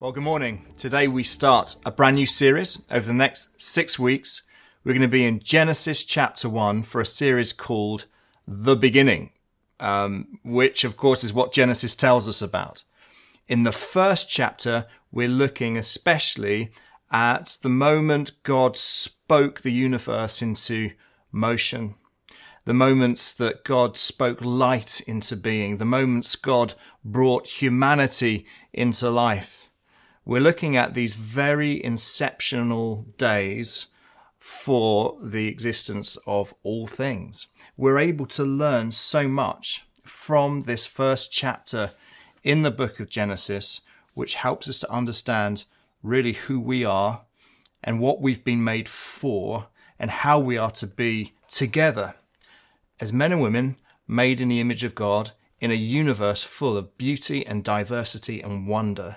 Well, good morning. Today we start a brand new series. Over the next six weeks, we're going to be in Genesis chapter 1 for a series called The Beginning, um, which, of course, is what Genesis tells us about. In the first chapter, we're looking especially at the moment God spoke the universe into motion, the moments that God spoke light into being, the moments God brought humanity into life. We're looking at these very inceptional days for the existence of all things. We're able to learn so much from this first chapter in the book of Genesis, which helps us to understand really who we are and what we've been made for and how we are to be together as men and women made in the image of God in a universe full of beauty and diversity and wonder.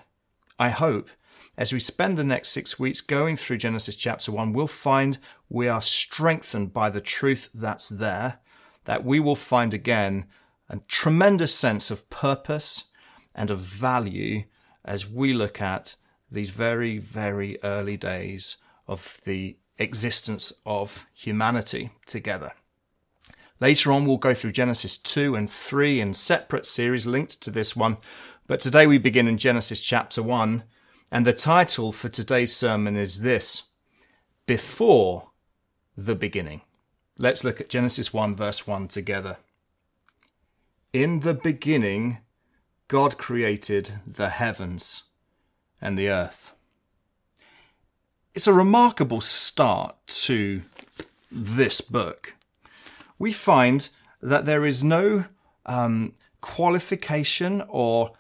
I hope as we spend the next six weeks going through Genesis chapter 1, we'll find we are strengthened by the truth that's there, that we will find again a tremendous sense of purpose and of value as we look at these very, very early days of the existence of humanity together. Later on, we'll go through Genesis 2 and 3 in separate series linked to this one, but today we begin in Genesis chapter 1, and the title for today's sermon is this Before the Beginning. Let's look at Genesis 1, verse 1 together. In the beginning, God created the heavens and the earth. It's a remarkable start to this book. We find that there is no um, qualification or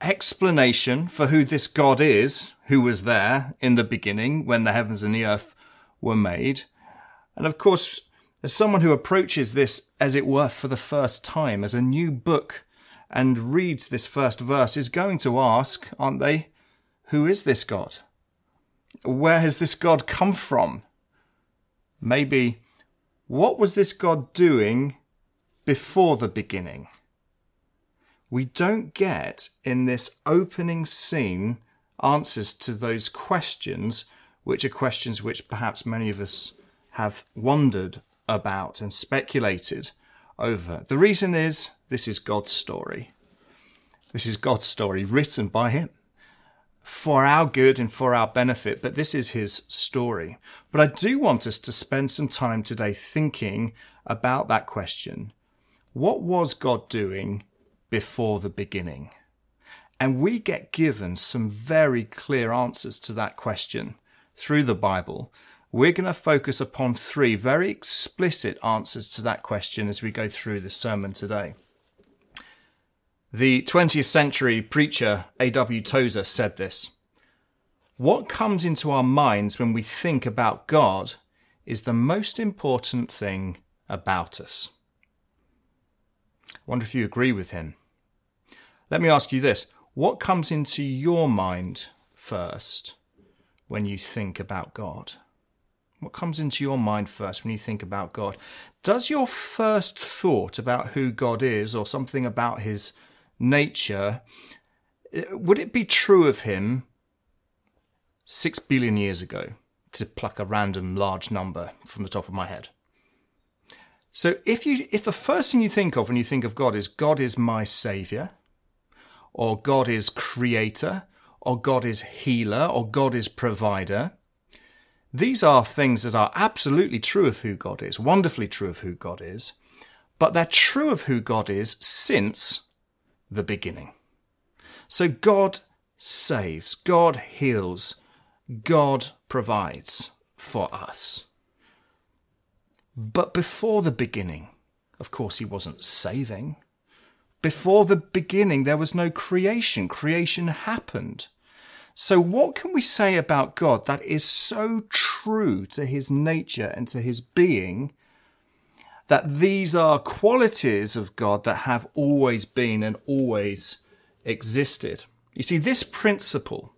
explanation for who this God is, who was there in the beginning when the heavens and the earth were made. And of course, as someone who approaches this, as it were, for the first time, as a new book, and reads this first verse, is going to ask, aren't they, who is this God? Where has this God come from? Maybe, what was this God doing before the beginning? We don't get in this opening scene answers to those questions, which are questions which perhaps many of us have wondered about and speculated over. The reason is this is God's story. This is God's story written by Him for our good and for our benefit, but this is His story. But I do want us to spend some time today thinking about that question. What was God doing before the beginning? And we get given some very clear answers to that question through the Bible. We're going to focus upon three very explicit answers to that question as we go through the sermon today. The 20th century preacher A.W. Tozer said this What comes into our minds when we think about God is the most important thing about us. I wonder if you agree with him. Let me ask you this what comes into your mind first when you think about God? What comes into your mind first when you think about God? Does your first thought about who God is or something about his nature, eh, would it be true of him six billion years ago, to pluck a random large number from the top of my head? So if you if the first thing you think of when you think of God is God is my savior, or God is creator, or God is healer, or God is provider. These are things that are absolutely true of who God is, wonderfully true of who God is, but they're true of who God is since the beginning. So God saves, God heals, God provides for us. But before the beginning, of course, He wasn't saving. Before the beginning, there was no creation. Creation happened. So, what can we say about God that is so true to his nature and to his being that these are qualities of God that have always been and always existed? You see, this principle,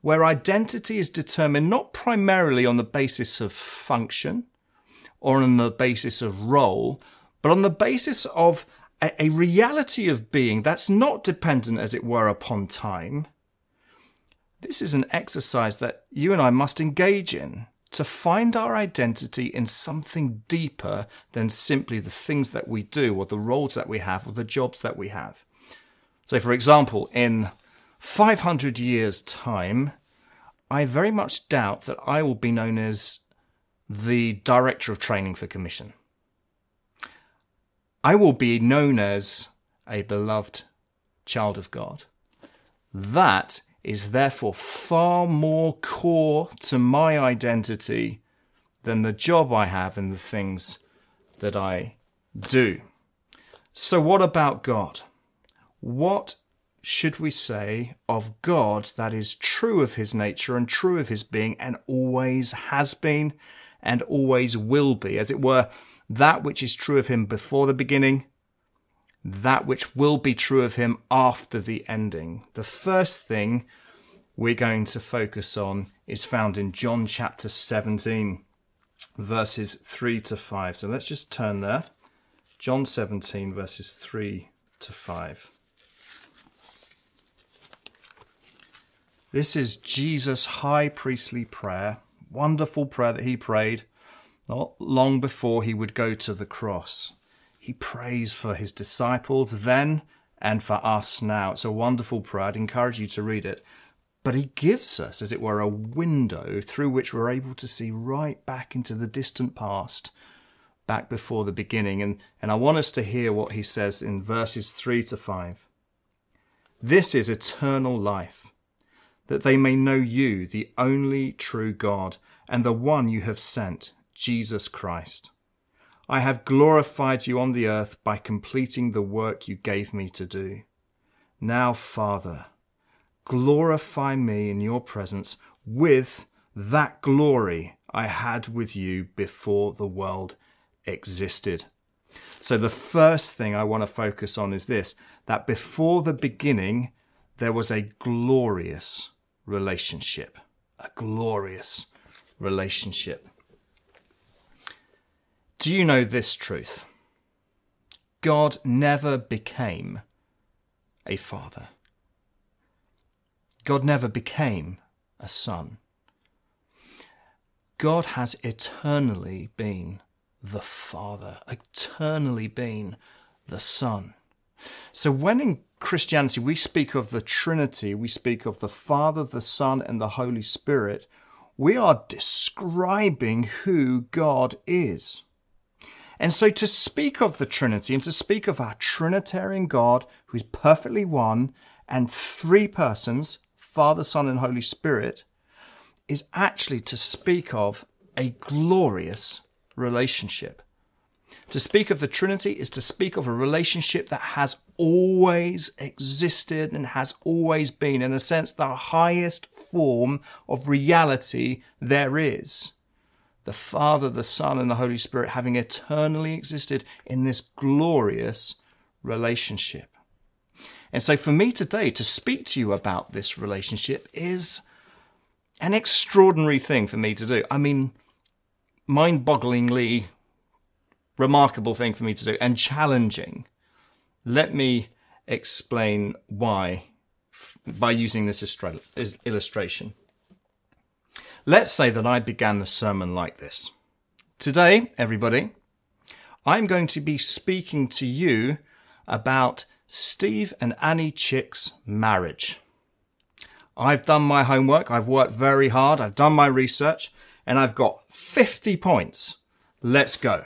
where identity is determined not primarily on the basis of function or on the basis of role, but on the basis of a, a reality of being that's not dependent, as it were, upon time, This is an exercise that you and I must engage in to find our identity in something deeper than simply the things that we do or the roles that we have or the jobs that we have. So, for example, in 500 years' time, I very much doubt that I will be known as the Director of Training for Commission. I will be known as a beloved child of God. That is therefore far more core to my identity than the job I have and the things that I do. So, what about God? What should we say of God that is true of his nature and true of his being and always has been and always will be? As it were, that which is true of him before the beginning, that which will be true of him after the ending. The first thing we're going to focus on is found in John chapter 17, verses 3 to 5. So let's just turn there. John 17, verses 3 to 5. This is Jesus' high priestly prayer, wonderful prayer that he prayed not long before he would go to the cross. He prays for his disciples then and for us now. It's a wonderful prayer. I'd encourage you to read it. But he gives us, as it were, a window through which we're able to see right back into the distant past, back before the beginning. And, and I want us to hear what he says in verses 3 to 5. This is eternal life, that they may know you, the only true God, and the one you have sent, Jesus Christ. I have glorified you on the earth by completing the work you gave me to do. Now, Father, glorify me in your presence with that glory I had with you before the world existed. So, the first thing I want to focus on is this that before the beginning, there was a glorious relationship. A glorious relationship. Do you know this truth? God never became a father. God never became a son. God has eternally been the Father, eternally been the Son. So when in Christianity we speak of the Trinity, we speak of the Father, the Son, and the Holy Spirit, we are describing who God is. And so to speak of the Trinity and to speak of our Trinitarian God, who is perfectly one and three persons, Father, Son, and Holy Spirit, is actually to speak of a glorious relationship. To speak of the Trinity is to speak of a relationship that has always existed and has always been, in a sense, the highest form of reality there is. The Father, the Son, and the Holy Spirit having eternally existed in this glorious relationship. And so for me today to speak to you about this relationship is an extraordinary thing for me to do. I mean, mind bogglingly remarkable thing for me to do and challenging. Let me explain why by using this illustration. Let's say that I began the sermon like this. Today, everybody, I'm going to be speaking to you about Steve and Annie Chick's marriage. I've done my homework, I've worked very hard, I've done my research, and I've got 50 points. Let's go.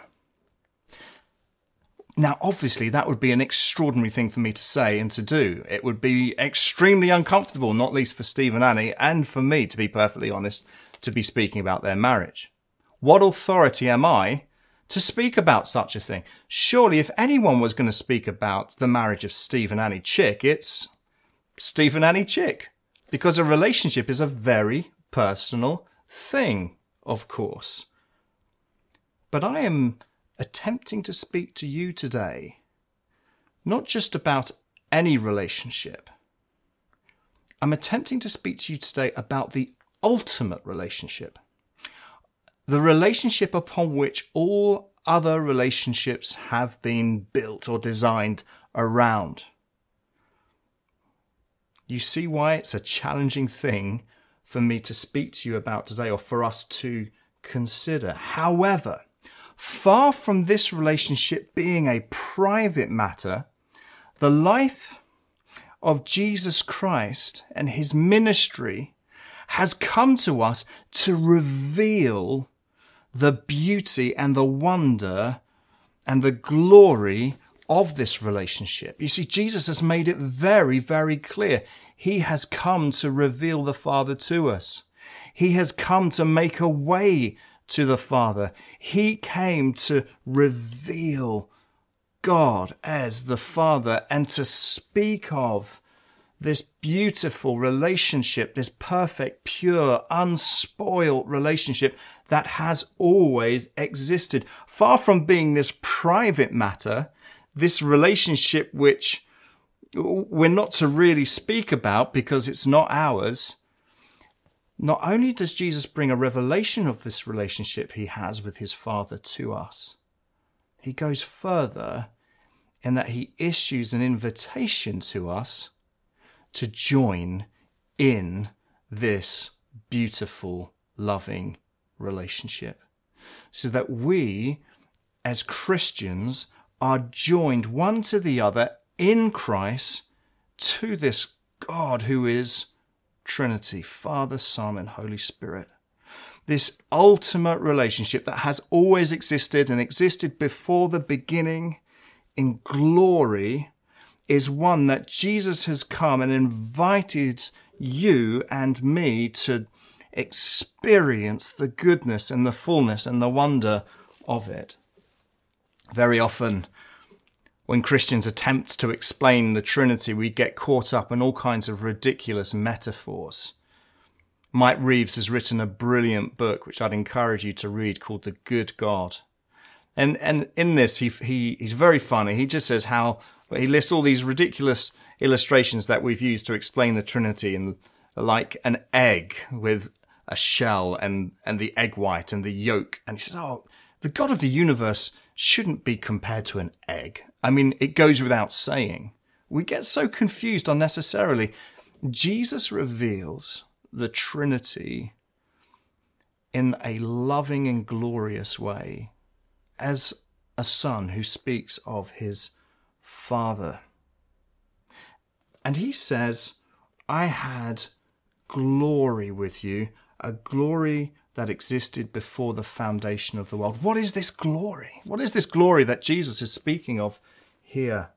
Now, obviously, that would be an extraordinary thing for me to say and to do. It would be extremely uncomfortable, not least for Steve and Annie, and for me, to be perfectly honest, to be speaking about their marriage. What authority am I to speak about such a thing. Surely, if anyone was going to speak about the marriage of Steve and Annie Chick, it's Steve and Annie Chick. Because a relationship is a very personal thing, of course. But I am attempting to speak to you today, not just about any relationship. I'm attempting to speak to you today about the ultimate relationship the relationship upon which all other relationships have been built or designed around. You see why it's a challenging thing for me to speak to you about today or for us to consider. However, far from this relationship being a private matter, the life of Jesus Christ and his ministry has come to us to reveal the beauty and the wonder and the glory of this relationship. You see, Jesus has made it very, very clear. He has come to reveal the Father to us. He has come to make a way to the Father. He came to reveal God as the Father and to speak of this beautiful relationship, this perfect, pure, unspoiled relationship that has always existed. Far from being this private matter, this relationship which we're not to really speak about because it's not ours. Not only does Jesus bring a revelation of this relationship he has with his Father to us, he goes further in that he issues an invitation to us to join in this beautiful, loving relationship. So that we, as Christians, are joined one to the other in Christ to this God who is Trinity, Father, Son, and Holy Spirit. This ultimate relationship that has always existed and existed before the beginning in glory is one that Jesus has come and invited you and me to experience the goodness and the fullness and the wonder of it. Very often, when Christians attempt to explain the Trinity, we get caught up in all kinds of ridiculous metaphors. Mike Reeves has written a brilliant book, which I'd encourage you to read, called The Good God. And, and in this, he, he, he's very funny. He just says how he lists all these ridiculous illustrations that we've used to explain the Trinity, and like an egg with a shell and, and the egg white and the yolk. And he says, Oh, the God of the universe shouldn't be compared to an egg. I mean, it goes without saying. We get so confused unnecessarily. Jesus reveals the Trinity in a loving and glorious way as a son who speaks of his father. And he says, I had glory with you, a glory that existed before the foundation of the world. What is this glory? What is this glory that Jesus is speaking of here?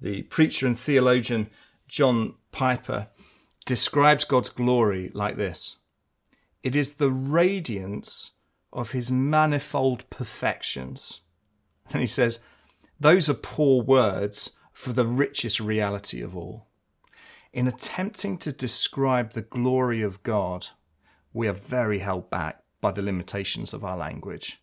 The preacher and theologian John Piper describes God's glory like this it is the radiance of his manifold perfections. And he says, those are poor words for the richest reality of all. In attempting to describe the glory of God, we are very held back by the limitations of our language.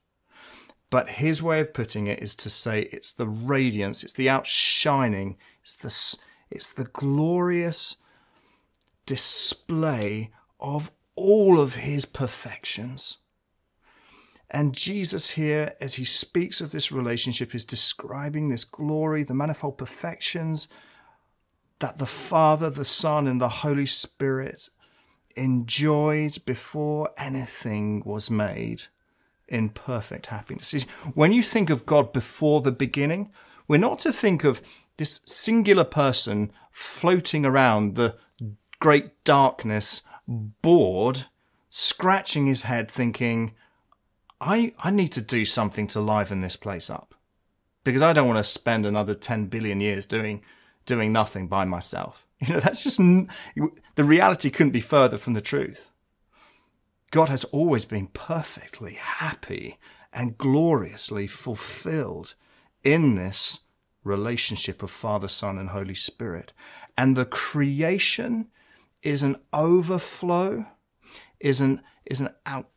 But his way of putting it is to say it's the radiance, it's the outshining, it's the, it's the glorious display of all of his perfections. And Jesus, here, as he speaks of this relationship, is describing this glory, the manifold perfections that the Father, the Son, and the Holy Spirit enjoyed before anything was made in perfect happiness. When you think of God before the beginning, we're not to think of this singular person floating around the great darkness, bored, scratching his head, thinking, I, I need to do something to liven this place up because I don't want to spend another 10 billion years doing, doing nothing by myself. You know, that's just the reality couldn't be further from the truth. God has always been perfectly happy and gloriously fulfilled in this relationship of Father, Son, and Holy Spirit. And the creation is an overflow, is an is an out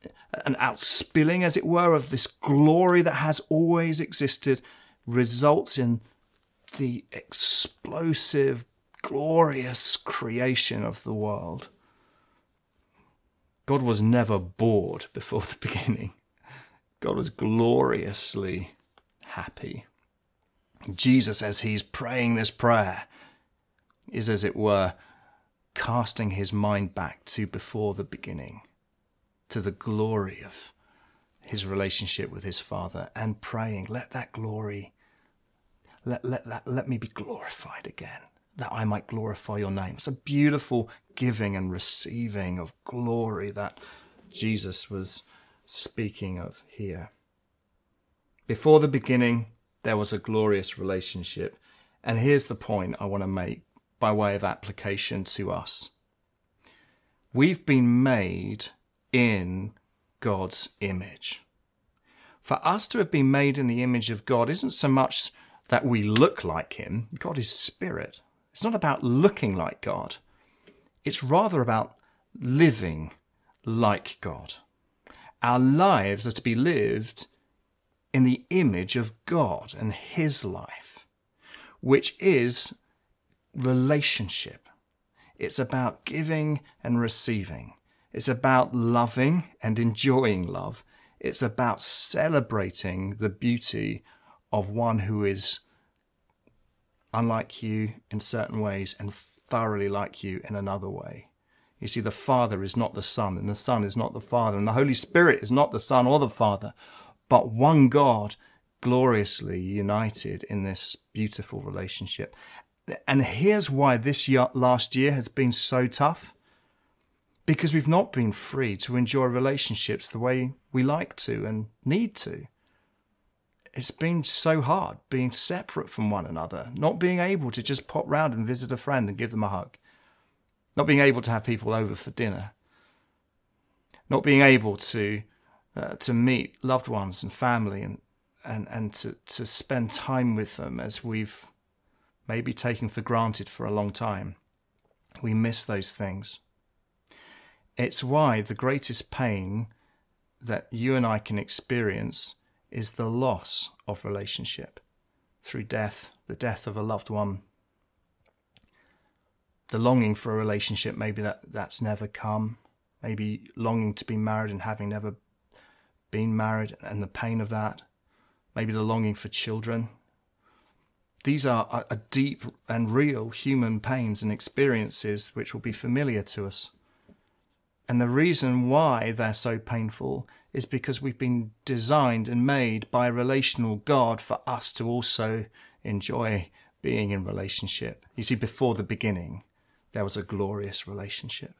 an outspilling, as it were, of this glory that has always existed, results in the explosive, glorious creation of the world. God was never bored before the beginning. God was gloriously happy. Jesus, as he's praying this prayer, is as it were casting his mind back to before the beginning, to the glory of his relationship with his Father, and praying, let that glory, let, let, that, let me be glorified again, that I might glorify your name. It's a beautiful giving and receiving of glory that Jesus was speaking of here. Before the beginning, there was a glorious relationship. And here's the point I want to make by way of application to us. We've been made in God's image. For us to have been made in the image of God isn't so much that we look like Him, God is spirit. It's not about looking like God, it's rather about living like God. Our lives are to be lived in the image of God and His life, which is relationship. It's about giving and receiving. It's about loving and enjoying love. It's about celebrating the beauty of one who is unlike you in certain ways and thoroughly like you in another way. You see, the Father is not the Son, and the Son is not the Father, and the Holy Spirit is not the Son or the Father, but one God gloriously united in this beautiful relationship. And here's why this year, last year has been so tough because we've not been free to enjoy relationships the way we like to and need to. It's been so hard being separate from one another, not being able to just pop round and visit a friend and give them a hug, not being able to have people over for dinner, not being able to uh, to meet loved ones and family and and and to to spend time with them as we've maybe taken for granted for a long time. We miss those things. It's why the greatest pain that you and I can experience is the loss of relationship through death, the death of a loved one. The longing for a relationship, maybe that, that's never come. Maybe longing to be married and having never been married and the pain of that. Maybe the longing for children these are a, deep and real human pains and experiences which will be familiar to us. And the reason why they're so painful is because we've been designed and made by a relational God for us to also enjoy being in relationship. You see, before the beginning, there was a glorious relationship.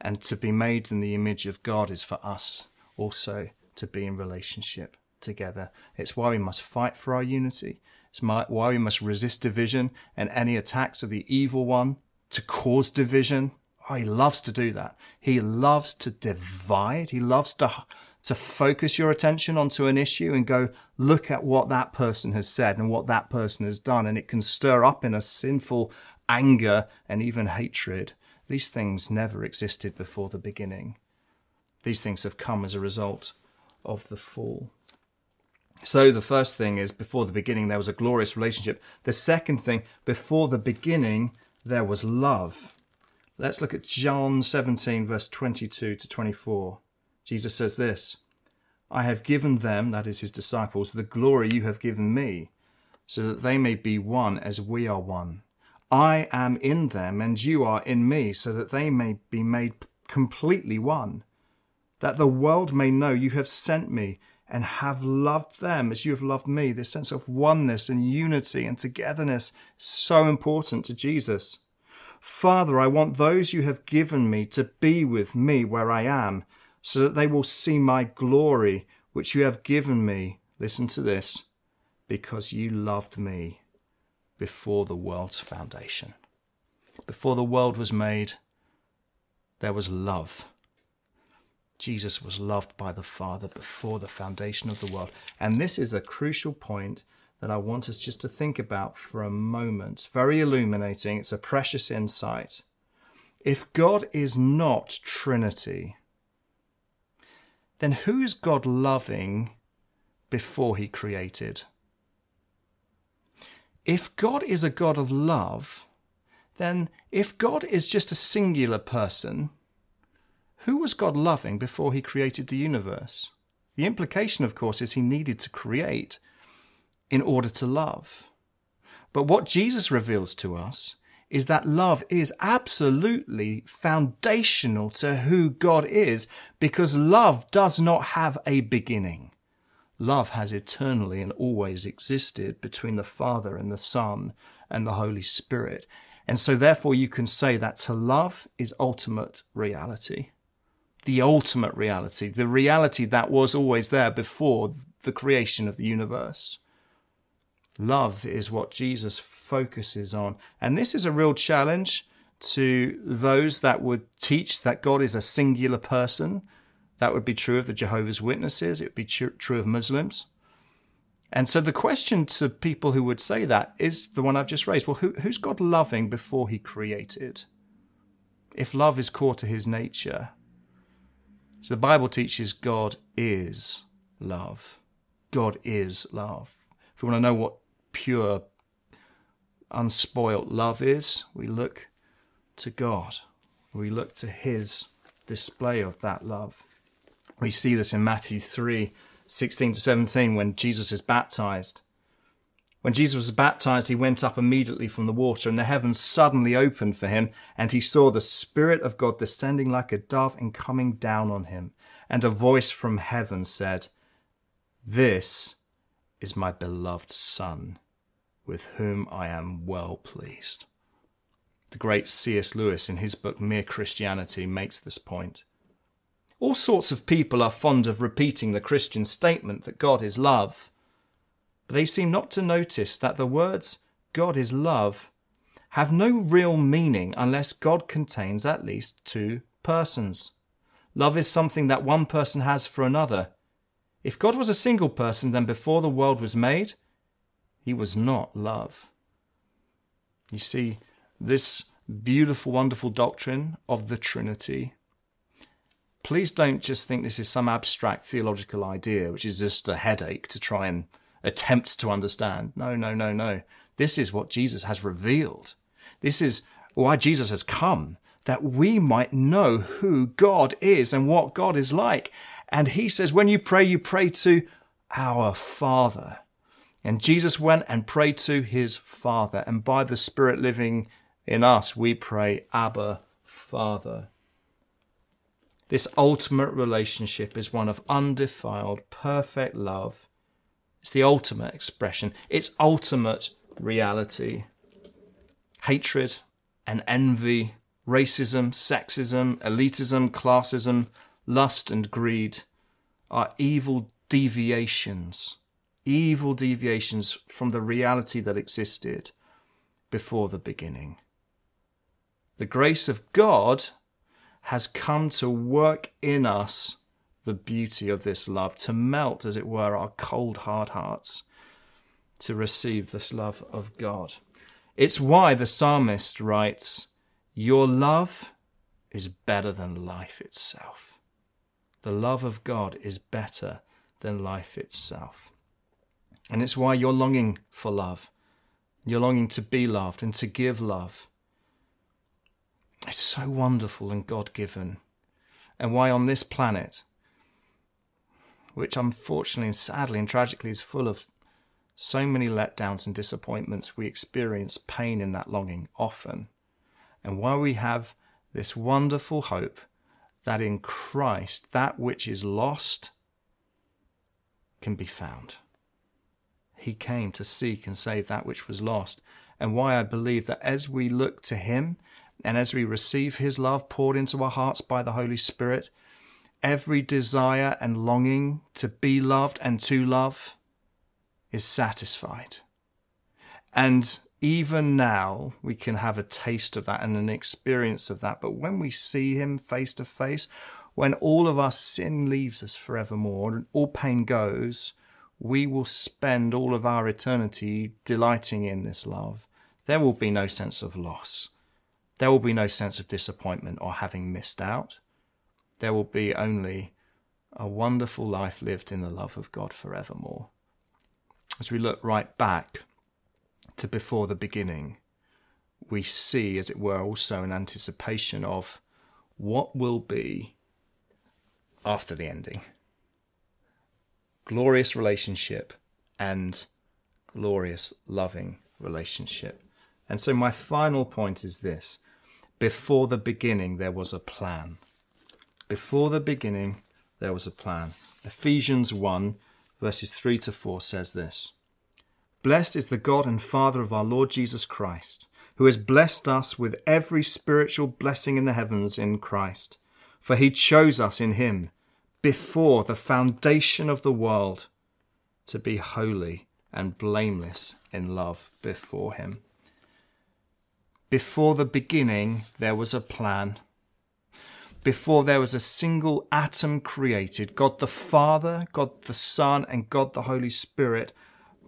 And to be made in the image of God is for us also to be in relationship together. It's why we must fight for our unity. It's why we must resist division and any attacks of the evil one to cause division. Oh, he loves to do that. He loves to divide. He loves to, to focus your attention onto an issue and go, look at what that person has said and what that person has done. And it can stir up in a sinful anger and even hatred. These things never existed before the beginning. These things have come as a result of the fall. So the first thing is before the beginning there was a glorious relationship. The second thing, before the beginning there was love. Let's look at John 17, verse 22 to 24. Jesus says this I have given them, that is his disciples, the glory you have given me, so that they may be one as we are one. I am in them, and you are in me, so that they may be made completely one. That the world may know you have sent me and have loved them as you have loved me. This sense of oneness and unity and togetherness is so important to Jesus. Father, I want those you have given me to be with me where I am, so that they will see my glory, which you have given me. Listen to this because you loved me before the world's foundation. Before the world was made, there was love Jesus was loved by the Father before the foundation of the world. And this is a crucial point that I want us just to think about for a moment. very illuminating. It's a precious insight. If God is not Trinity, then who is God loving before he created? If God is a God of love, then if God is just a singular person, who was God loving before he created the universe? The implication, of course, is he needed to create in order to love. But what Jesus reveals to us is that love is absolutely foundational to who God is because love does not have a beginning. Love has eternally and always existed between the Father and the Son and the Holy Spirit. And so, therefore, you can say that to love is ultimate reality. The ultimate reality, the reality that was always there before the creation of the universe. Love is what Jesus focuses on. And this is a real challenge to those that would teach that God is a singular person. That would be true of the Jehovah's Witnesses, it would be true of Muslims. And so the question to people who would say that is the one I've just raised. Well, who, who's God loving before he created? If love is core to his nature. So the Bible teaches God is love. God is love. If we want to know what pure, unspoilt love is, we look to God. We look to His display of that love. We see this in Matthew 3 16 to 17 when Jesus is baptized. When Jesus was baptized, he went up immediately from the water, and the heavens suddenly opened for him, and he saw the Spirit of God descending like a dove and coming down on him. And a voice from heaven said, This is my beloved Son, with whom I am well pleased. The great C.S. Lewis, in his book Mere Christianity, makes this point. All sorts of people are fond of repeating the Christian statement that God is love, but they seem not to notice that the words God is love have no real meaning unless God contains at least two persons. Love is something that one person has for another. If God was a single person, then before the world was made, he was not love. You see, this beautiful, wonderful doctrine of the Trinity. Please don't just think this is some abstract theological idea, which is just a headache to try and attempt to understand. No, no, no, no. This is what Jesus has revealed. This is why Jesus has come, that we might know who God is and what God is like. And he says, when you pray, you pray to our Father. And Jesus went and prayed to his Father. And by the Spirit living in us, we pray, Abba, Father. This ultimate relationship is one of undefiled, perfect love. It's the ultimate expression, it's ultimate reality. Hatred and envy, racism, sexism, elitism, classism, lust, and greed are evil deviations, evil deviations from the reality that existed before the beginning. The grace of God has come to work in us the beauty of this love, to melt, as it were, our cold, hard hearts to receive this love of God. It's why the psalmist writes, Your love is better than life itself. The love of God is better than life itself. And it's why you're longing for love. You're longing to be loved and to give love. It's so wonderful and God given. And why on this planet, which unfortunately and sadly and tragically is full of so many letdowns and disappointments, we experience pain in that longing often. And why we have this wonderful hope that in Christ that which is lost can be found. He came to seek and save that which was lost. And why I believe that as we look to Him and as we receive His love poured into our hearts by the Holy Spirit, every desire and longing to be loved and to love is satisfied. And even now we can have a taste of that and an experience of that. But when we see Him face to face, when all of our sin leaves us forevermore and all pain goes, we will spend all of our eternity delighting in this love. There will be no sense of loss. There will be no sense of disappointment or having missed out. There will be only a wonderful life lived in the love of God forevermore. As we look right back to before the beginning, we see, as it were, also an anticipation of what will be after the ending. Glorious relationship and glorious loving relationship. And so my final point is this before the beginning, there was a plan. Before the beginning, there was a plan. Ephesians 1, verses 3 to 4 says this Blessed is the God and Father of our Lord Jesus Christ, who has blessed us with every spiritual blessing in the heavens in Christ. For he chose us in him before the foundation of the world to be holy and blameless in love before him. Before the beginning, there was a plan. Before there was a single atom created, God the Father, God the Son, and God the Holy Spirit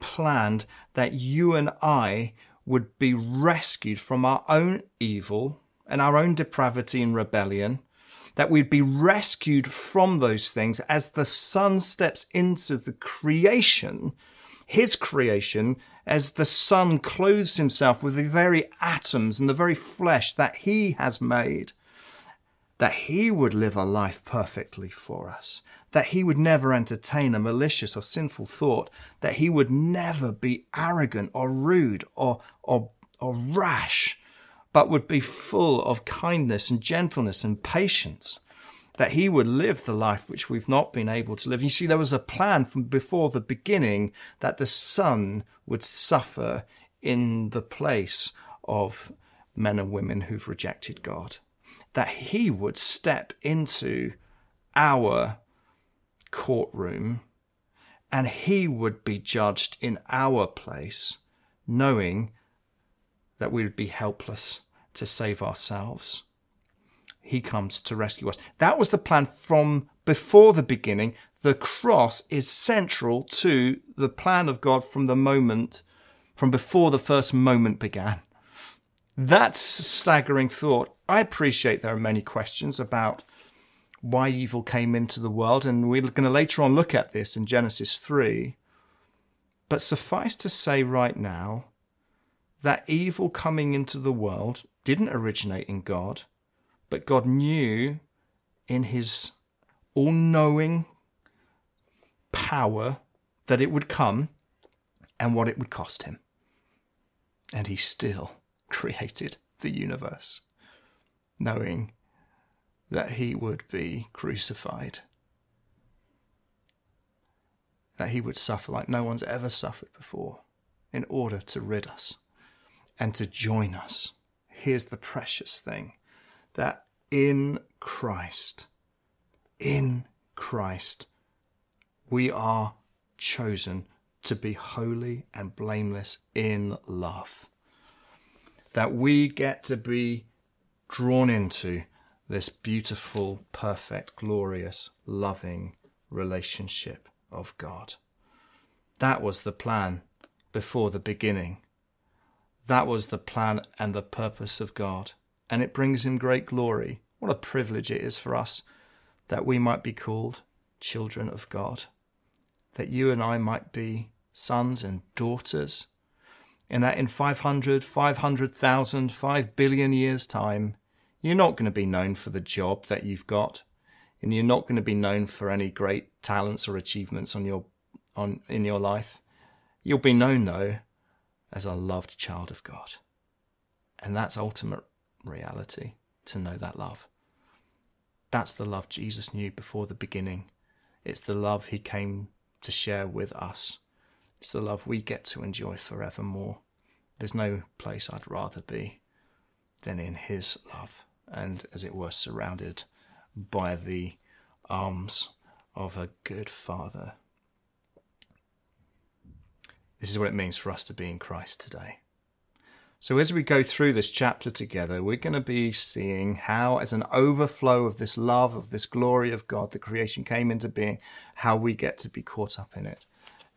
planned that you and I would be rescued from our own evil and our own depravity and rebellion, that we'd be rescued from those things as the Son steps into the creation, His creation, as the Son clothes Himself with the very atoms and the very flesh that He has made that he would live a life perfectly for us, that he would never entertain a malicious or sinful thought, that he would never be arrogant or rude or, or, or rash, but would be full of kindness and gentleness and patience, that he would live the life which we've not been able to live. You see, there was a plan from before the beginning that the Son would suffer in the place of men and women who've rejected God that he would step into our courtroom and he would be judged in our place, knowing that we would be helpless to save ourselves. He comes to rescue us. That was the plan from before the beginning. The cross is central to the plan of God from the moment, from before the first moment began. That's a staggering thought. I appreciate there are many questions about why evil came into the world, and we're going to later on look at this in Genesis 3. But suffice to say right now that evil coming into the world didn't originate in God, but God knew in his all knowing power that it would come and what it would cost him. And he still created the universe, knowing that he would be crucified, that he would suffer like no one's ever suffered before in order to rid us and to join us. Here's the precious thing that in Christ, in Christ, we are chosen to be holy and blameless in love that we get to be drawn into this beautiful, perfect, glorious, loving relationship of God. That was the plan before the beginning. That was the plan and the purpose of God. And it brings him great glory. What a privilege it is for us that we might be called children of God, that you and I might be sons and daughters in that in 500, 500,000, 5 billion years' time, you're not going to be known for the job that you've got, and you're not going to be known for any great talents or achievements on your, on, in your life. You'll be known, though, as a loved child of God. And that's ultimate reality, to know that love. That's the love Jesus knew before the beginning. It's the love he came to share with us. It's the love we get to enjoy forevermore. There's no place I'd rather be than in His love, and as it were, surrounded by the arms of a good Father. This is what it means for us to be in Christ today. So, as we go through this chapter together, we're going to be seeing how, as an overflow of this love, of this glory of God, the creation came into being, how we get to be caught up in it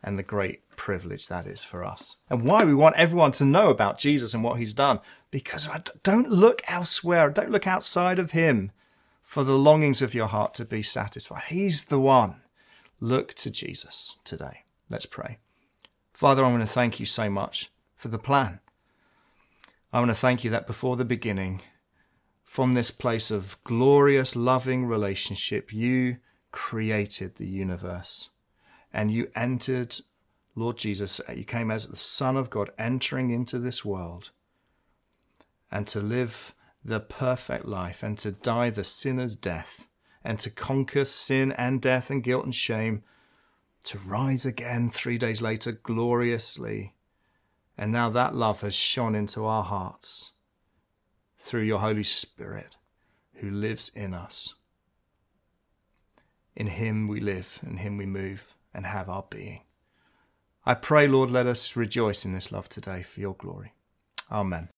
and the great privilege that is for us. And why we want everyone to know about Jesus and what he's done. Because don't look elsewhere, don't look outside of him for the longings of your heart to be satisfied. He's the one. Look to Jesus today. Let's pray. Father, I want to thank you so much for the plan. I want to thank you that before the beginning, from this place of glorious, loving relationship, you created the universe and you entered, Lord Jesus, uh, you came as the Son of God entering into this world and to live the perfect life and to die the sinner's death and to conquer sin and death and guilt and shame, to rise again three days later gloriously. And now that love has shone into our hearts through your Holy Spirit who lives in us. In him we live, in him we move and have our being. I pray, Lord, let us rejoice in this love today for your glory. Amen.